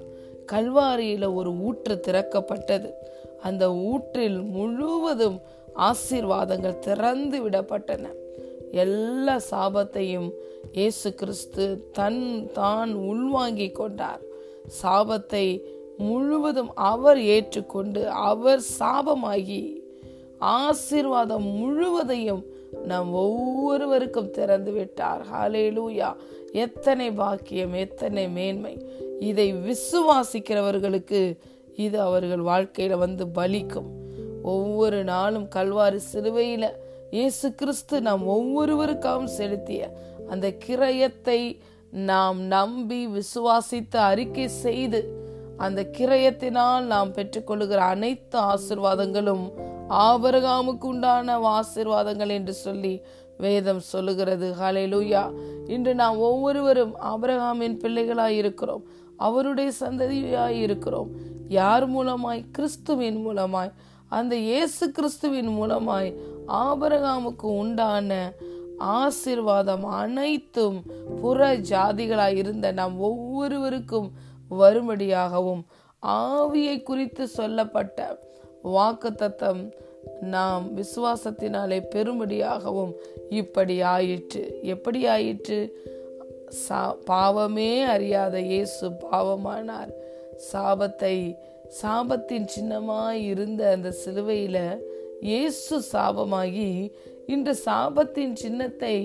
கல்வாரியில் ஒரு ஊற்று திறக்கப்பட்டது. அந்த ஊற்றில் முழுவதும் ஆசீர்வாதங்கள் திறந்து விடப்பட்டன. எல்லா சாபத்தையும் இயேசு கிறிஸ்து தன் தான் உள்வாங்கி கொண்டார். சாபத்தை முழுவதும் அவர் ஏற்றுக்கொண்டு அவர் சாபமாகி ஆசீர்வாதம் முழுவதையும் நம் ஒவ்வொருவருக்கும் திறந்து விட்டார். ஹாலேலூயா எத்தனை பாக்கியம் எத்தனை மேன்மை. இதை விசுவாசிக்கிறவர்களுக்கு இது அவர்கள் வாழ்க்கையில வந்து பலிக்கும். ஒவ்வொரு நாளும் கல்வாறு சிலுவையில இயேசு கிறிஸ்து நாம் ஒவ்வொருவருக்காகவும் செலுத்திய அந்த கிரயத்தை நாம் நம்பி விசுவாசித்து அறிக்கை செய்து அந்த கிரயத்தினால் நாம் பெற்றுக்கொள்ளுகிற அனைத்து ஆசிர்வாதங்களும் ஆபரகாமுக்கு உண்டான ஆசிர்வாதங்கள் என்று சொல்லி வேதம் சொல்லுகிறது. ஹலெலுயா இன்று நாம் ஒவ்வொருவரும் ஆபரகாமின் பிள்ளைகளாய் இருக்கிறோம். அவருடைய சந்ததியாய் இருக்கிறோம். யார் மூலமாய்? கிறிஸ்துவின் மூலமாய். அந்த இயேசு கிறிஸ்துவின் மூலமாய் ஆபரகாமுக்கு உண்டான ஆசிர்வாதம் அனைத்தும் புற ஜாதிகளாய் இருந்த நாம் ஒவ்வொருவருக்கும் வரும்படியாகவும் ஆவியை குறித்து சொல்லப்பட்ட வாக்குத்தத்தம் நாம் விசுவாசத்தினாலே பெரும்படியாகவும் இப்படி ஆயிற்று. எப்படி ஆயிற்று? சா பாவமே அறியாத இயேசு பாவமானார். சாபத்தை சாபத்தின் சின்னமாய் இருந்த அந்த சிலுவையில இயேசு சாபமாகி இன்று சாபத்தின் சின்னத்தை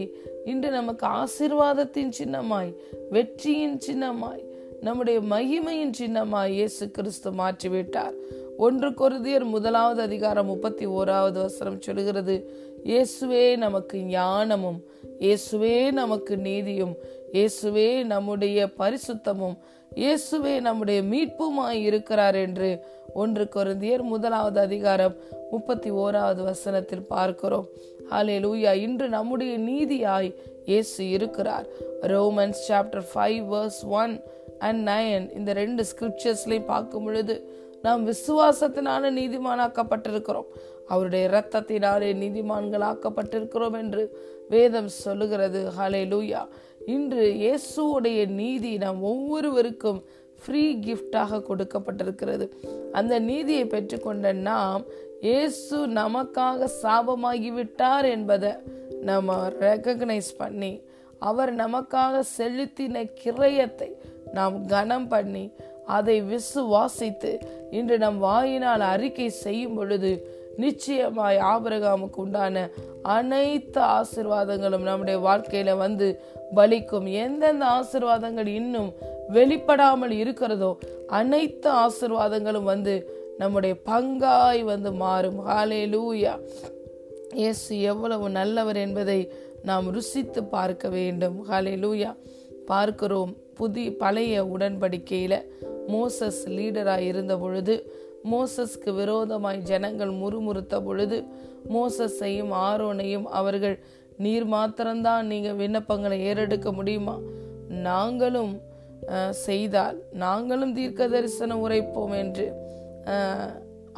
இன்று நமக்கு ஆசிர்வாதத்தின் சின்னமாய் வெற்றியின் சின்னமாய் நம்முடைய மகிமையின் சின்னமாய் இயேசு கிறிஸ்து மாற்றிவிட்டார். ஒன்று கொருதியர் முதலாவது அதிகாரம் முப்பத்தி ஓராவது வசனம் சொல்கிறது இயேசுவே நமக்கு ஞானமும் இயேசுவே நமக்கு நீதியும் இயேசுவே நம்முடைய பரிசுத்தமும் இயேசுவே நம்முடைய மீட்புமாய் இருக்கிறார் என்று ஒன்று குருந்தியர் முதலாவது அதிகாரம் முப்பத்தி ஓராவது வசனத்தில் பார்க்கிறோம். ஹாலே லூயா இன்று நம்முடைய நீதியாய் இயேசு இருக்கிறார். Romans chapter five verse one and nine இந்த ரெண்டு ஸ்கிரிப்சர்ஸ்லையும் பார்க்கும் பொழுது நாம் விசுவாசத்தினால நீதிமானாக்கப்பட்டிருக்கிறோம். அவருடைய இரத்தத்தினாலே நீதிமான்களாக்கப்பட்டிருக்கிறோம் என்று வேதம் சொல்லுகிறது. ஹலே லூயா இன்று இயேசுடைய நீதி நாம் ஒவ்வொருவருக்கும் ஃப்ரீ கிஃப்டாக கொடுக்கப்பட்டிருக்கிறது. அந்த நீதியை பெற்றுக்கொண்ட நாம் இயேசு நமக்காக சாபமாகிவிட்டார் என்பதை நம்ம ரெக்கக்னைஸ் பண்ணி அவர் நமக்காக செலுத்தின கிரயத்தை நாம் கனம் பண்ணி அதை விசுவாசித்து இன்று நம் வாயினால் அறிக்கை செய்யும் பொழுது நிச்சயமாய் ஆபரகாமுக்கு உண்டான அனைத்து ஆசிர்வாதங்களும் நம்முடைய வாழ்க்கையில வந்து பலிக்கும். எந்தெந்த ஆசிர்வாதங்கள் இன்னும் வெளிப்படாமல் இருக்கிறதோ அனைத்து ஆசிர்வாதங்களும் வந்து நம்முடைய பங்காய் வந்து மாறும். ஹாலே லூயா இயேசு எவ்வளவு நல்லவர் என்பதை நாம் ருசித்து பார்க்க வேண்டும். ஹாலே லூயா பார்க்கிறோம் புதிய பழைய உடன்படிக்கையில. மோசஸ் லீடராக இருந்த பொழுது மோசஸ்க்கு விரோதமாய் ஜனங்கள் முறுமுறுத்த பொழுது மோசஸையும் ஆரோனையும் அவர்கள் நீர் மாத்திரம்தான் நீங்கள் விண்ணப்பங்களை ஏறெடுக்க முடியுமா? நாங்களும் செய்தால் நாங்களும் தீர்க்க தரிசனம் உரைப்போம் என்று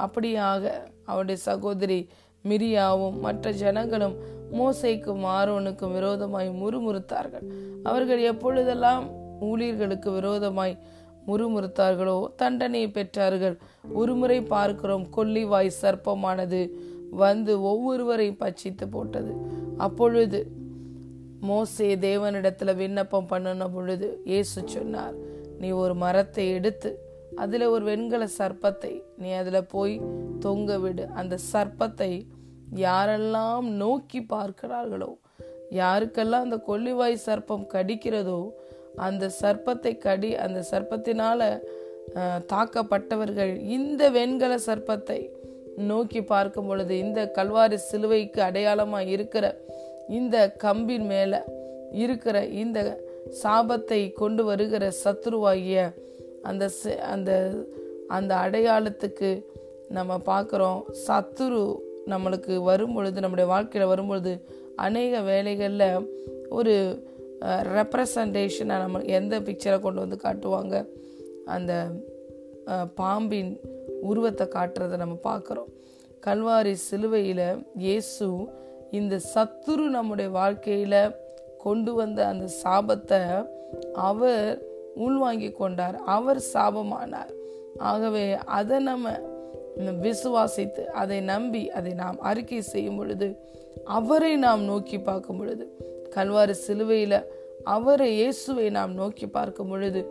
அப்படியாக அவருடைய சகோதரி மிரியாவும் மற்ற ஜனங்களும் மோசைக்கும் ஆரோனுக்கும் விரோதமாய் முறுமுறுத்தார்கள். அவர்கள் எப்பொழுதெல்லாம் ஊழியர்களுக்கு விரோதமாய் முறுமுறுத்தார்களோ? தண்டனையை பெற்றார்கள். ஒருமுறை பார்க்கிறோம் கொல்லிவாய் சர்ப்பமானது வந்து ஒவ்வொருவரையும் பச்சித்து போட்டது. அப்பொழுது மோசே தேவனிடத்துல விண்ணப்பம் பண்ணின பொழுது இயேசு சொன்னார் நீ ஒரு மரத்தை எடுத்து அதுல ஒரு வெண்கல சர்ப்பத்தை நீ அதுல போய் தொங்க விடு. அந்த சர்ப்பத்தை யாரெல்லாம் நோக்கி பார்க்கிறார்களோ யாருக்கெல்லாம் அந்த கொல்லிவாய் சர்ப்பம் கடிக்கிறதோ அந்த சர்ப்பத்தை கடி அந்த சர்ப்பத்தினால தாக்கப்பட்டவர்கள் இந்த வெண்கல சர்ப்பத்தை நோக்கி பார்க்கும் பொழுது இந்த கல்வாரி சிலுவைக்கு அடையாளமாக இருக்கிற இந்த கம்பின் மேலே இருக்கிற இந்த சாபத்தை கொண்டு வருகிற சத்ருவாகிய அந்த அந்த அந்த அடையாளத்துக்கு நம்ம பார்க்குறோம். சத்துரு நம்மளுக்கு வரும் பொழுது நம்முடைய வாழ்க்கையில் வரும் பொழுது அநேக வேலைகளில் ஒரு ரெப்ரசன்டேஷனை நம்ம எந்த பிக்சரை கொண்டு வந்து காட்டுவாங்க? அந்த பாம்பின் உருவத்தை காட்டுறதை நம்ம பார்க்குறோம். கல்வாரி சிலுவையில் இயேசு இந்த சத்துரு நம்முடைய வாழ்க்கையில் கொண்டு வந்த அந்த சாபத்தை அவர் உள்வாங்கி கொண்டார். அவர் சாபமானார். ஆகவே அதை நம்ம விசுவாசித்து அதை நம்பி அதை நாம் அறிக்கை செய்யும் பொழுது அவரை நாம் நோக்கி பார்க்கும் பொழுது கல்வாறு சிலுவையில் அவரை இயேசுவை நாம் நோக்கி பார்க்கும் பொழுது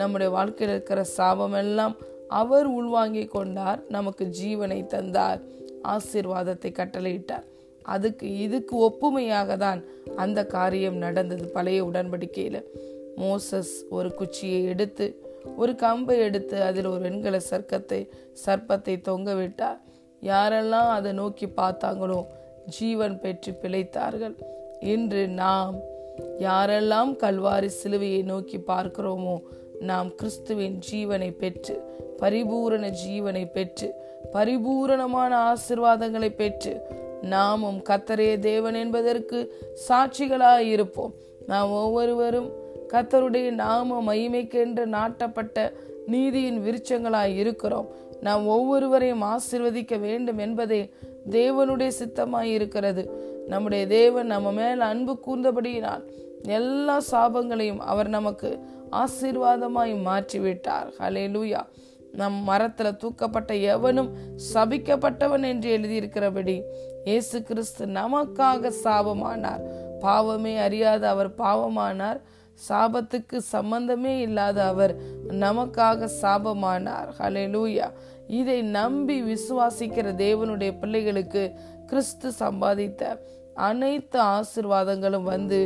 நம்முடைய வாழ்க்கையில் இருக்கிற சாபம் எல்லாம் அவர் உள்வாங்கி கொண்டார் நமக்கு ஜீவனை தந்தார் ஆசீர்வாதத்தை கட்டளையிட்டார். அதுக்கு இதுக்கு ஒப்புமையாக தான் அந்த காரியம் நடந்தது பழைய உடன்படிக்கையில். மோசஸ் ஒரு குச்சியை எடுத்து ஒரு கம்பை எடுத்து அதில் ஒரு வெண்கல சர்க்கத்தை சர்ப்பத்தை தொங்க விட்டார். யாரெல்லாம் அதை நோக்கி பார்த்தாங்களோ ஜீவன் பெற்று பிழைத்தார்கள். இன்று நாம் யாரெல்லாம் கல்வாரி சிலுவையை நோக்கி பார்க்கிறோமோ நாம் கிறிஸ்துவின் ஜீவனை பெற்று பரிபூரண ஜீவனை பெற்று பரிபூரணமான ஆசிர்வாதங்களை பெற்று நாமும் கத்தரே தேவன் என்பதற்கு சாட்சிகளாய் இருப்போம். நாம் ஒவ்வொருவரும் கத்தருடைய நாம மகிமைக்கென்று நாட்டப்பட்ட நீதியின் விருச்சங்களாய் இருக்கிறோம். நாம் ஒவ்வொருவரையும் ஆசிர்வதிக்க வேண்டும் என்பதே தேவனுடைய சித்தமாய் இருக்கிறது. நம்முடைய தேவன் நம்ம மேல் அன்பு கூர்ந்தபடியினால் எல்லா சாபங்களையும் அவர் நமக்கு ஆசீர்வாதமாய் மாற்றிவிட்டார். லூயா நம் மரத்துல தூக்கப்பட்ட எவனும் சபிக்கப்பட்டவன் என்று எழுதியிருக்கிறபடி இயேசு கிறிஸ்து நமக்காக சாபமானார். பாவமே அறியாத அவர் பாவமானார். சாபத்துக்கு சம்பந்தமே இல்லாத அவர் நமக்காக சாபமானார். ஹலே லூயா இதை நம்பி விசுவாசிக்கிற தேவனுடைய பிள்ளைகளுக்கு கிறிஸ்து சம்பாதித்த அனைத்து ஆசிர்வாதங்களும் வந்து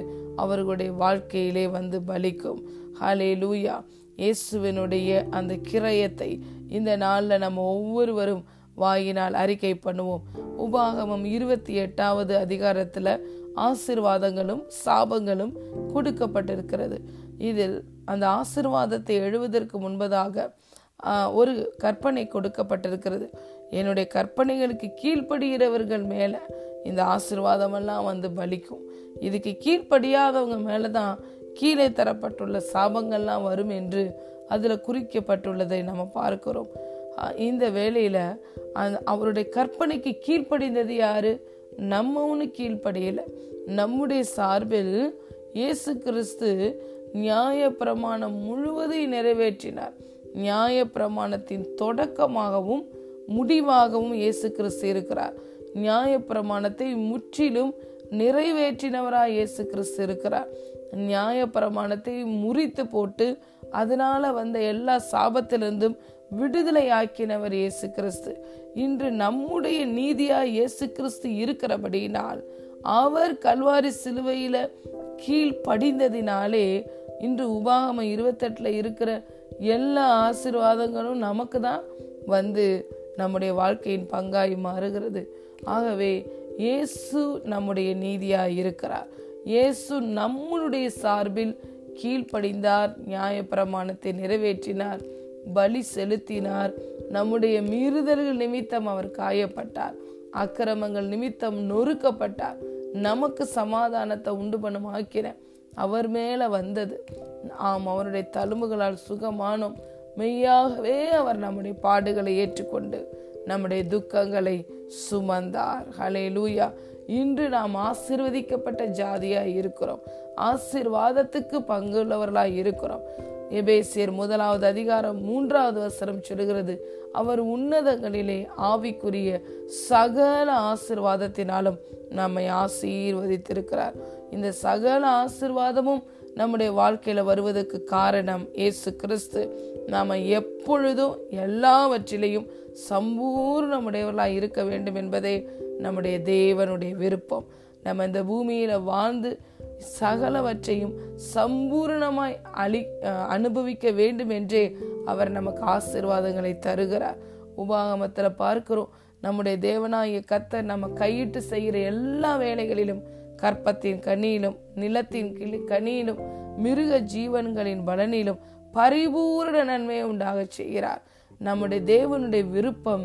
அவர்களுடைய வாழ்க்கையிலே வந்து பலிக்கும். ஹலே லூயா இயேசுவினுடைய அந்த கிரயத்தை இந்த நாளில் நம்ம ஒவ்வொருவரும் வாயினால் அறிக்கை பண்ணுவோம். உபாகமம் இருபத்தி எட்டாவது அதிகாரத்தில் ஆசிர்வாதங்களும் சாபங்களும் கொடுக்கப்பட்டிருக்கிறது. இதில் அந்த ஆசிர்வாதத்தை எழுவதற்கு முன்பதாக ஒரு கற்பனை கொடுக்கப்பட்டிருக்கிறது. என்னுடைய கற்பனைகளுக்கு கீழ்ப்படுகிறவர்கள் மேலே இந்த ஆசிர்வாதமெல்லாம் வந்து பலிக்கும். இதுக்கு கீழ்ப்படியாதவங்க மேலே தான் கீழே தரப்பட்டுள்ள சாபங்கள்லாம் வரும் என்று அதில் குறிக்கப்பட்டுள்ளதை நம்ம பார்க்கிறோம். இந்த வேளையில் அந்த அவருடைய கற்பனைக்கு கீழ்ப்படிந்தது யாரு? நம்மவனு கீழ்ப்படியலை. நம்முடைய சார்பில் இயேசு கிறிஸ்து நியாய பிரமாணம் முழுவதையும் நிறைவேற்றினார். நியாய பிரமாணத்தின் தொடக்கமாகவும் முடிவாகவும் இயேசு கிறிஸ்து இருக்கிறார். நியாய பிரமாணத்தை முற்றிலும் நிறைவேற்றினவராய் இயேசு கிறிஸ்து இருக்கிறார். நியாய பிரமாணத்தை முறித்து போட்டு அதனால வந்த எல்லா சாபத்திலிருந்தும் விடுதலை ஆக்கினவர் இயேசு கிறிஸ்து. இன்று நம்முடைய நீதியாய் இயேசு கிறிஸ்து இருக்கிறபடியினால் அவர் கல்வாரி சிலுவையில கீழ் படிந்ததினாலே இன்று உபாகம இருபத்தெட்டுல இருக்கிற எல்லா ஆசீர்வாதங்களும் நமக்கு தான் வந்து நம்முடைய வாழ்க்கையின் பங்காய் மாறுகிறது. ஆகவே இயேசு நம்முடைய நீதியாய் இருக்கிறார். இயேசு நம்மளுடைய சார்பில் கீழ்ப்படிந்தார் நியாயப்பிரமாணத்தை நிறைவேற்றினார் பலி செலுத்தினார். நம்முடைய மீறுதல்கள் நிமித்தம் அவர் காயப்பட்டார். அக்கிரமங்கள் நிமித்தம் நொறுக்கப்பட்டார். நமக்கு சமாதானத்தை உண்டு பண்ணும் ஆக்கிற அவர் மேல வந்தது. ஆம் அவருடைய தழும்புகளால் சுகமானோம். மெய்யாகவே அவர் நம்முடைய பாடுகளை ஏற்றுக்கொண்டு நம்முடைய துக்கங்களை சுமந்தார். ஹலே லூயா இன்று நாம் ஆசிர்வதிக்கப்பட்ட ஜாதியாய் இருக்கிறோம். ஆசிர்வாதத்துக்கு பங்குள்ளவர்களாய் இருக்கிறோம். எபேசியர் முதலாவது அதிகாரம் மூன்றாவது வசனம் சொல்கிறது அவர் உன்னதங்களிலே ஆவிக்குரிய சகல ஆசிர்வாதத்தினாலும் நம்மை ஆசீர்வதித்திருக்கிறார். இந்த சகல ஆசிர்வாதமும் நம்முடைய வாழ்க்கையில வருவதற்கு காரணம் இயேசு கிறிஸ்து. நாம் எப்பொழுதும் எல்லாவற்றிலையும் சம்பூர்ணமுடையவர்களாக இருக்க வேண்டும் என்பதே நம்முடைய தேவனுடைய விருப்பம். நம்ம இந்த பூமியில் வாழ்ந்து சகலவற்றையும் சம்பூர்ணமாய் அழி அனுபவிக்க வேண்டும் என்றே அவர் நமக்கு ஆசிர்வாதங்களை தருகிறார். உபாகமத்தில் பார்க்கிறோம் நம்முடைய தேவனாகிய கத்தர் நம்ம கையிட்டு செய்கிற எல்லா வேலைகளிலும் கற்பத்தின் கனியிலும் நிலத்தின் கிளி கனியிலும் மிருக ஜீவன்களின் பலனிலும் பரிபூரண நன்மையை உண்டாக செய்கிறார். நம்முடைய தேவனுடைய விருப்பம்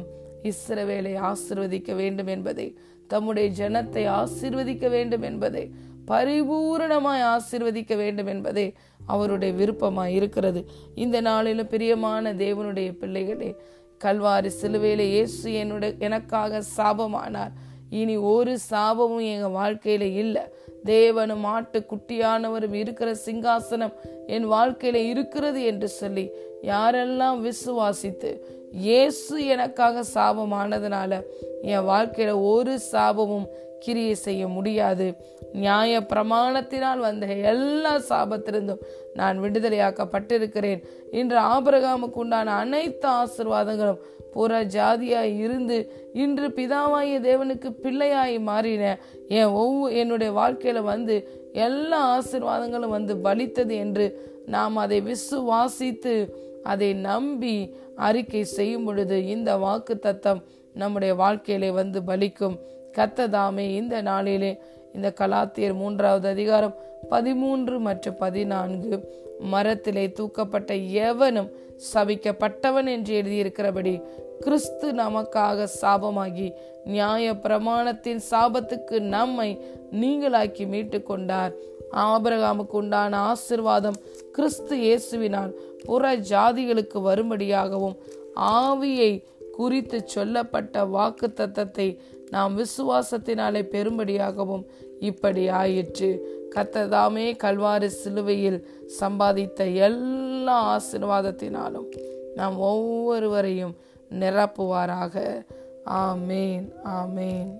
இஸ்ரவேலை ஆசிர்வதிக்க வேண்டும் என்பதை தம்முடைய ஜனத்தை ஆசிர்வதிக்க வேண்டும் என்பதை பரிபூரணமாய் ஆசிர்வதிக்க வேண்டும் என்பதே அவருடைய விருப்பமாய் இருக்கிறது. இந்த நாளிலும் பிரியமான தேவனுடைய பிள்ளைகளே கல்வாரி சிலுவையில இயேசு என்னுடைய எனக்காக சாபமானார். இனி ஒரு சாபமும் எங்கள் வாழ்க்கையில இல்லை. தேவனும் ஆட்டு குட்டியானவரும் இருக்கிற சிங்காசனம் என் வாழ்க்கையில இருக்கிறது என்று சொல்லி யாரெல்லாம் விசுவாசித்து இயேசு எனக்காக சாபமானதுனால என் வாழ்க்கையில ஒரு சாபமும் கிரியை செய்ய முடியாது. நியாய பிரமாணத்தினால் வந்த எல்லா சாபத்திலிருந்தும் நான் விடுதலையாக்கப்பட்டிருக்கிறேன். இன்று ஆபரகாமுக்கு உண்டான அனைத்து ஆசிர்வாதங்களும் புற ஜாதியாய் இருந்து இன்று பிதாவாய தேவனுக்கு பிள்ளையாய் மாறின. என் ஒவ்வொரு என்னுடைய வாழ்க்கையில வந்து எல்லா ஆசிர்வாதங்களும் வந்து பலித்தது என்று நாம் அதை விசுவாசித்து அதை நம்பி அறிக்கை செய்யும் பொழுது இந்த வாக்கு தத்தம் நம்முடைய வாழ்க்கையிலே வந்து பலிக்கும். கத்ததாமே. இந்த நாளிலே இந்த கலாத்தியர் மூன்றாவது அதிகாரம் பதிமூன்று மற்றும் பதினான்கு. மரத்திலே தூக்கப்பட்ட எவனும் சபிக்கப்பட்டவன் என்று எழுதியிருக்கிறபடி கிறிஸ்து நமக்காக சாபமாகி நியாய பிரமாணத்தின் சாபத்துக்கு நம்மை நீங்களாக்கி மீட்டு கொண்டார் ஆபரகாமுக்கு உண்டான ஆசிர்வாதம் கிறிஸ்து இயேசுவினால் புற ஜாதிகளுக்கு வரும்படியாகவும் ஆவியை குறித்து சொல்லப்பட்ட வாக்கு தத்தத்தை நாம் விசுவாசத்தினாலே பெரும்படியாகவும் இப்படி ஆயிற்று. கத்ததாமே கல்வாரி சிலுவையில் சம்பாதித்த எல்லா ஆசிர்வாதத்தினாலும் நாம் ஒவ்வொருவரையும் நிரப்புவாராக. ஆமேன் ஆமேன்.